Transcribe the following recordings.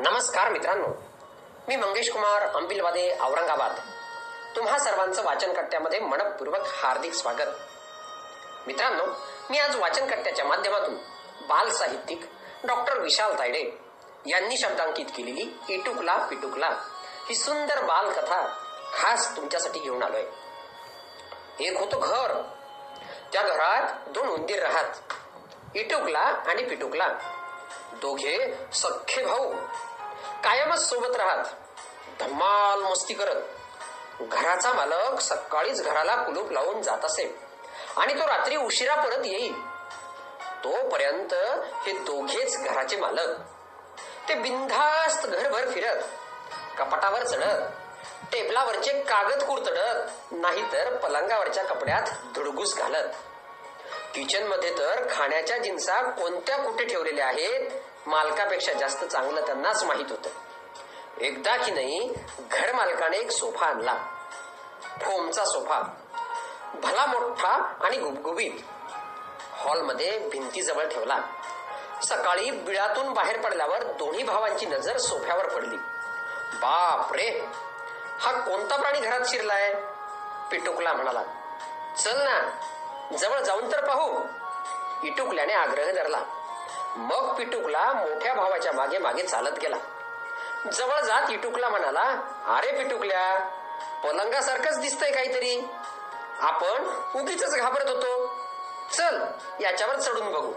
नमस्कार मित्रांनो. मी मंगेश कुमार अंबिलवादे औरंगाबाद. तुम्हा सर्वांचं वाचन कट्ट्यामध्ये मनपूर्वक हार्दिक स्वागत. मित्रांनो मी आज वाचन कट्ट्याच्या माध्यमातून बाल साहित्यिक डॉक्टर विशाल तायडे यांनी शब्दांकित केलेली इटुकला पिटुकला ही सुंदर बालकथा खास तुमच्यासाठी घेऊन आलोय. एक होतं घर. त्या घरात दोन उंदीर राहत. इटुकला आणि पिटुकला. दोघे सख्खे भाऊ. कायमच सोबत राहत. धम्माल मस्ती करत. घराचा मालक सकाळीच घराला कुलूप लावून जात असे. आणि तो रात्री उशिरा परत येईल. तोपर्यंत हे दोघेच घराचे मालक. ते बिनधास्त घरभर फिरत. कपाटावर चढत. टेबलावरचे कागद कुरतडत. नाहीतर पलंगावरच्या कपड्यात धुडगूस घालत. किचनमध्ये तर खाण्याच्या जिन्सा कोणत्या कुठे ठेवलेल्या आहेत? मालकापेक्षा जास्त चांगलं त्यांनाच माहीत होतं. एकदा की नाही घर मालकाने एक सोफा आणला. फोमचा सोफा. भला मोठा आणि गुबगुबीत. हॉलमध्ये भिंतीजवळ ठेवला. सकाळी बिळातून बाहेर पडल्यावर दोन्ही भावांची नजर सोफ्यावर पडली. बाप रे हा कोणता प्राणी घरात शिरलाय? पिटुकला म्हणाला. चल ना जवळ जाऊन तर पाहू. इटुकल्याने आग्रह धरला. मग पिटुकला मोठ्या भावाच्या मागे मागे चालत गेला. जवळ जात इटुकला म्हणाला अरे पिटुकल्या पलंगासारखंच दिसतंय काहीतरी. आपण उगीच घाबरत होतो. चल याच्यावर चढून बघू.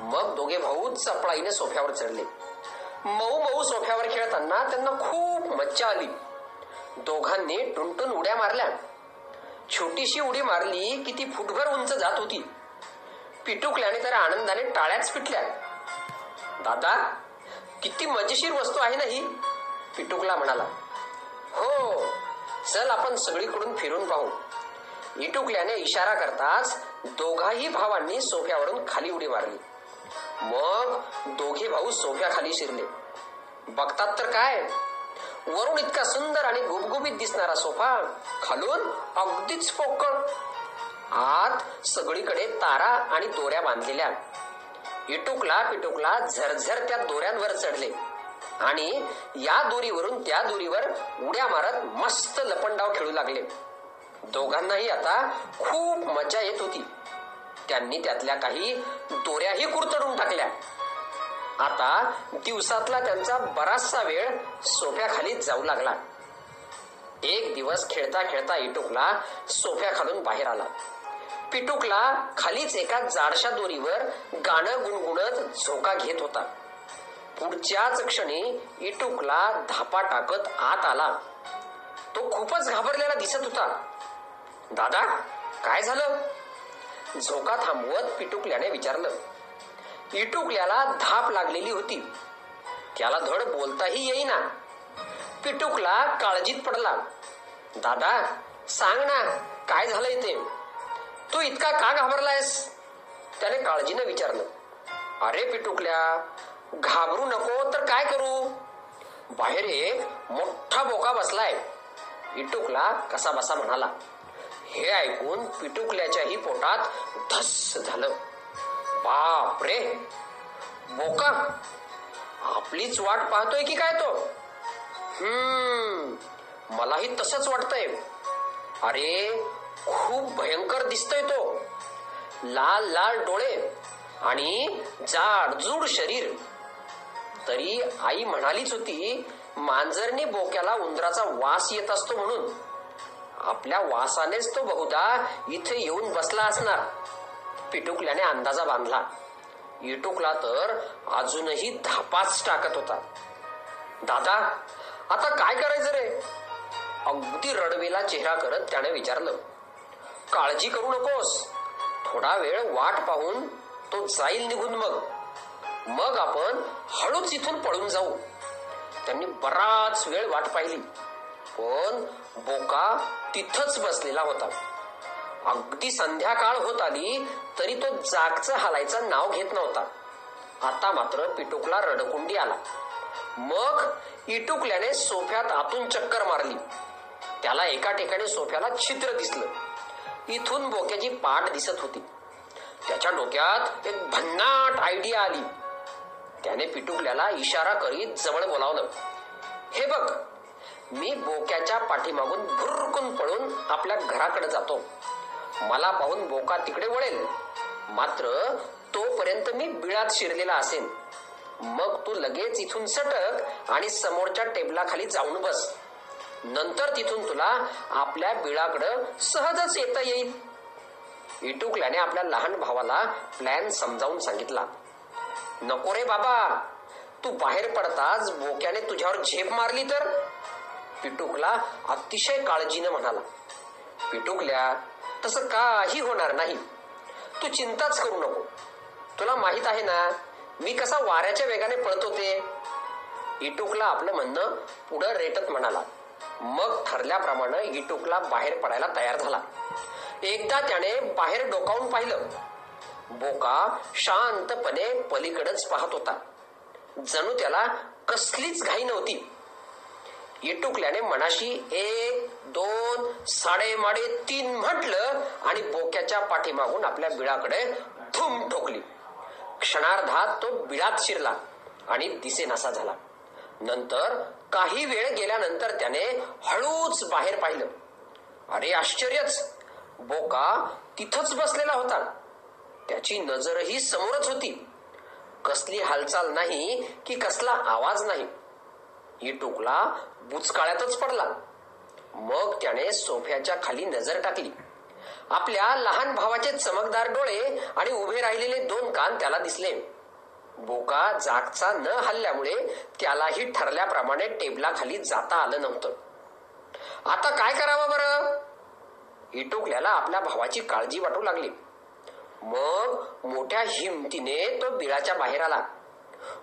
मग दोघे भाऊ चपळाईने सोफ्यावर चढले. मऊ मऊ सोफ्यावर खेळताना त्यांना खूप मज्जा आली. दोघांनी टुनटुन उड्या मारल्या. छोटीशी उडी मारली की ती फुटभर उंच जात होती. पिटुकल्याने तर आनंदाने टाळ्याच पिटल्या दादा किती मजेशीर वस्तू आहे ना ही? पिटुकला म्हणाला. हो चल आपण सगळीकडून फिरून पाहू. इटुकल्याने इशारा करताच दोघाही भावांनी सोफ्यावरून खाली उडी मारली. मग दोघे भाऊ सोफ्याखाली शिरले. बघतात तर काय? वरून इतका सुंदर आणि गुबगुबीत दिसणारा सोफा खालून अगदीच पोकळ. आत सगळीकडे तारा आणि दोऱ्या बांधलेल्या. इटुकला पिटुकला झरझर त्या दोऱ्यांवर चढले. आणि या दोरीवरून त्या दोरीवर उड्या मारत मस्त लपंडाव खेळू लागले. दोघांनाही आता खूप मजा येत होती. त्यांनी त्यातल्या काही दोऱ्याही कुरतडून टाकल्या. आता दिवसातला त्यांचा बराचसा वेळ सोफ्याखाली जाऊ लागला. एक दिवस खेळता खेळता इटुकला सोफ्याखालून बाहेर आला. पिटुकला खालीच एका जाडशा दोरीवर गाणं गुणगुणत झोका घेत होता. पुढच्याच क्षणी इटुकला धापा टाकत आत आला. तो खूपच घाबरलेला दिसत होता. दादा काय झालं? झोका थांबवत पिटुकल्याने विचारलं. इटुकल्याला धाप लागलेली होती. त्याला धड बोलताही येईना. पिटुकला काळजीत पडला. दादा सांग ना काय झालंय ते? तू इतका का घाबरलायस? त्याने काळजीनं विचारलं. अरे पिटुकल्या घाबरू नको तर काय करू? बाहेर एक मोठा बोका बसलाय. इटुकला कसा बसा म्हणाला हे ऐकून पिटुकल्याच्याही पोटात धस झालं. बाप रे बोका? आपलीच वाट पाहतोय की काय तो? हम्म मलाही तसंच वाटतंय. अरे खूप भयंकर दिसतोय तो. लाल लाल डोळे आणि जाडजूड शरीर. तरी आई म्हणालीच होती मांजरने बोक्याला उंदराचा वास येत असतो म्हणून. आपल्या वासानेच तो बहुधा इथे येऊन बसला असणार. पिटुकल्याने अंदाजा बांधला. इटुकला तर अजूनही धापाच टाकत होता. दादा आता काय करायचं रे? अगदी रडवेला चेहरा करत त्याने विचारलं. काळजी करू नकोस. थोडा वेळ वाट पाहून तो जाईल निघून मग. मग आपण हळूच इथून पळून जाऊ. त्यांनी बराच वेळ वाट पाहिली. पण बोका तिथंच बसलेला होता. अगदी संध्याकाळ होत आली तरी तो जागचं हलायचं नाव घेत नव्हता. आता मात्र पिटुकला रडकुंडी आला. मग इटुकल्याने सोफ्यात आतून चक्कर मारली. त्याला एका ठिकाणी सोफ्याला छिद्र दिसलं. इथून बोक्याची पाठ दिसत होती. त्याच्या डोक्यात एक भन्नाट आयडिया आली. त्याने पिटुकल्याला इशारा करीत जवळ बोलावलं. हे बघ मी बोक्याच्या पाठीमागून भुरकून पळून आपल्या घराकडे जातो. मला पाहून बोका तिकडे वळेल. मात्र तोपर्यंत मी बिळात शिरलेला असेन. मग तू लगेच इथून सटक आणि समोरच्या टेबलाखाली जाऊन बस. नंतर तिथून तुला आपल्या बिळाकडं सहजच येता येईल. इटुकल्याने आपल्या लहान भावाला प्लॅन समजावून सांगितला. नको रे बाबा तू बाहेर पडताच बोक्याने तुझ्यावर झेप मारली तर? पिटुकला अतिशय काळजीनं म्हणाला. पिटुकल्या तसं काही होणार नाही. तू चिंताच करू नको. तुला माहीत आहे ना मी कसा वाऱ्याच्या वेगाने पळत होते? इटुकला आपलं म्हणणं पुढं रेटत म्हणाला. मग ठरल्याप्रमाणे इटुकला बाहेर पडायला तयार झाला. एकदा त्याने बाहेर डोकावून पाहिलं. बोका शांतपणे पलीकडेच पाहत होता. जणू त्याला कसलीच घाई नव्हती. इटुकल्याने मनाशी एक दोन साडेमाडे तीन म्हटलं आणि बोक्याच्या पाठीमागून आपल्या बिळाकडे धूम ठोकली. क्षणार्धात तो बिळात शिरला आणि दिसेनासा झाला. नंतर काही वेळ गेल्यानंतर त्याने हळूच बाहेर पाहिलं. अरे आश्चर्यच! बोका तिथंच बसलेला होता. त्याची नजरही समोरच होती. कसली हालचाल नाही की कसला आवाज नाही. ही टोकला बुचकाळ्यातच पडला. मग त्याने सोफ्याच्या खाली नजर टाकली. आपल्या लहान भावाचे चमकदार डोळे आणि उभे राहिलेले दोन कान त्याला दिसले. बोका जागचा न हल्ल्यामुळे त्यालाही ठरल्याप्रमाणे टेबलाखाली जाता आलं नव्हतं. आता काय करावं बरं? इटोकल्याला आपल्या भावाची काळजी वाटू लागली. मग मोठ्या हिमतीने तो बिळाच्या बाहेर आला.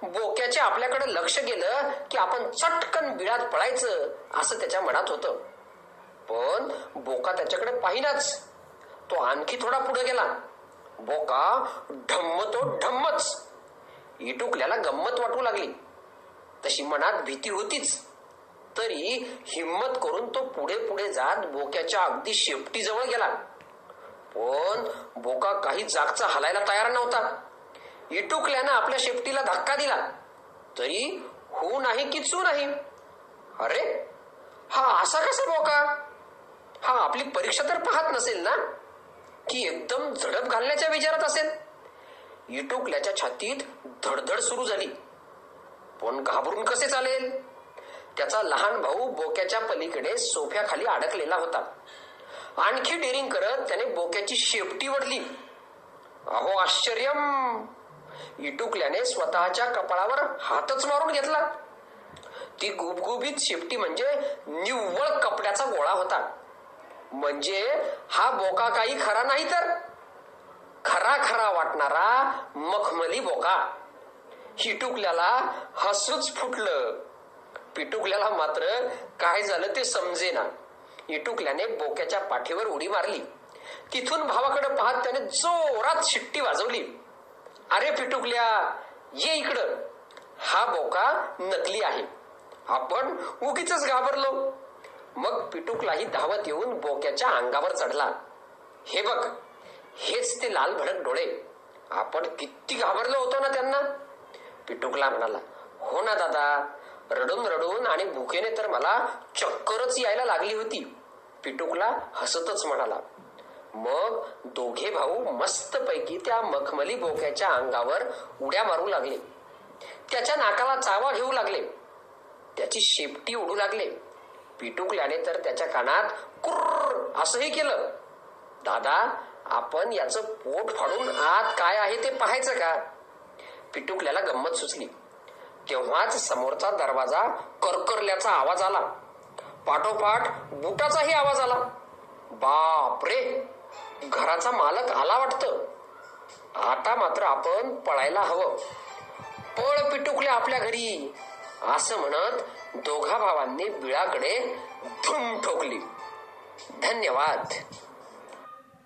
बोक्याचे आपल्याकडे लक्ष गेलं की आपण चटकन बिळात पळायचं असं त्याच्या मनात होतं. पण बोका त्याच्याकडे पाहिनाच. तो आणखी थोडा पुढे गेला. बोका ढम्म तो ढम्मच. इटुकल्याला गंमत वाटू लागली. तशी मनात भीती होतीच. तरी हिम्मत करून तो पुढे पुढे जात बोक्याच्या अगदी शेपटीजवळ गेला. पण बोका काही जागचा हलायला तयार नव्हता. इटुकल्यानं आपल्या शेपटीला धक्का दिला. तरी हो नाही की चू नाही? अरे हा असा कसा बोका? हा आपली परीक्षा तर पाहत नसेल ना? की एकदम झडप घालण्याच्या विचारात असेल? इटुकल्याच्या छातीत धडधड सुरू झाली. पण घाबरून कसे चालेल? त्याचा लहान भाऊ बोक्याच्या पलीकडे सोफ्याखाली अडकलेला होता. आणखी डेरिंग करत त्याने बोक्याची शेपटी वडली अहो आश्चर्यम! इटुकल्याने स्वतःच्या कपाळावर हातच मारून घेतला. ती गुबगुबीत शेपटी म्हणजे निव्वळ कपड्याचा गोळा होता. म्हणजे हा बोका काही खरा नाही तर? खरा खरा वाटणारा मखमली बोका. हिटुकल्याला हसूच फुटलं. पिटुकल्याला मात्र काय झालं ते समजेना. इटुकल्याने बोक्याच्या पाठीवर उडी मारली. तिथून भावाकडे पाहत त्याने जोरात शिट्टी वाजवली. अरे पिटुकल्या ये इकडं. हा बोका नकली आहे. आपण उगीच घाबरलो. मग पिटुकलाही धावत येऊन बोक्याच्या अंगावर चढला. हे बघ हेच ते लाल भडक डोळे. आपण किती घाबरलो होतो ना त्यांना. पिटुकला म्हणाला हो ना दादा रडून रडून आणि भुकेने तर मला चक्करच यायला लागली होती. पिटुकला हसतच म्हणाला मग दोघे भाऊ मस्तपैकी त्या मखमली बोक्याच्या अंगावर उड्या मारू लागले. त्याच्या नाकाला चावा घेऊ लागले. त्याची शेपटी उडू लागले. पिटुकल्याने तर त्याच्या कानात कुर्र असंही केलं. दादा आपण याचं पोट फाडून आत काय आहे ते पाहायचं का? पिटुकल्याला गंमत सुचली. तेव्हाच समोरचा दरवाजा करकरल्याचा आवाज आला. पाठोपाठ बुटाचाही आवाज आला. बाप रे घराचा मालक आला वाटतं. आता मात्र आपण पळायला हवं. पळ पिटुकले आपल्या घरी. असं म्हणत दोघा भावांनी बिळाकडे धूम ठोकली. धन्यवाद.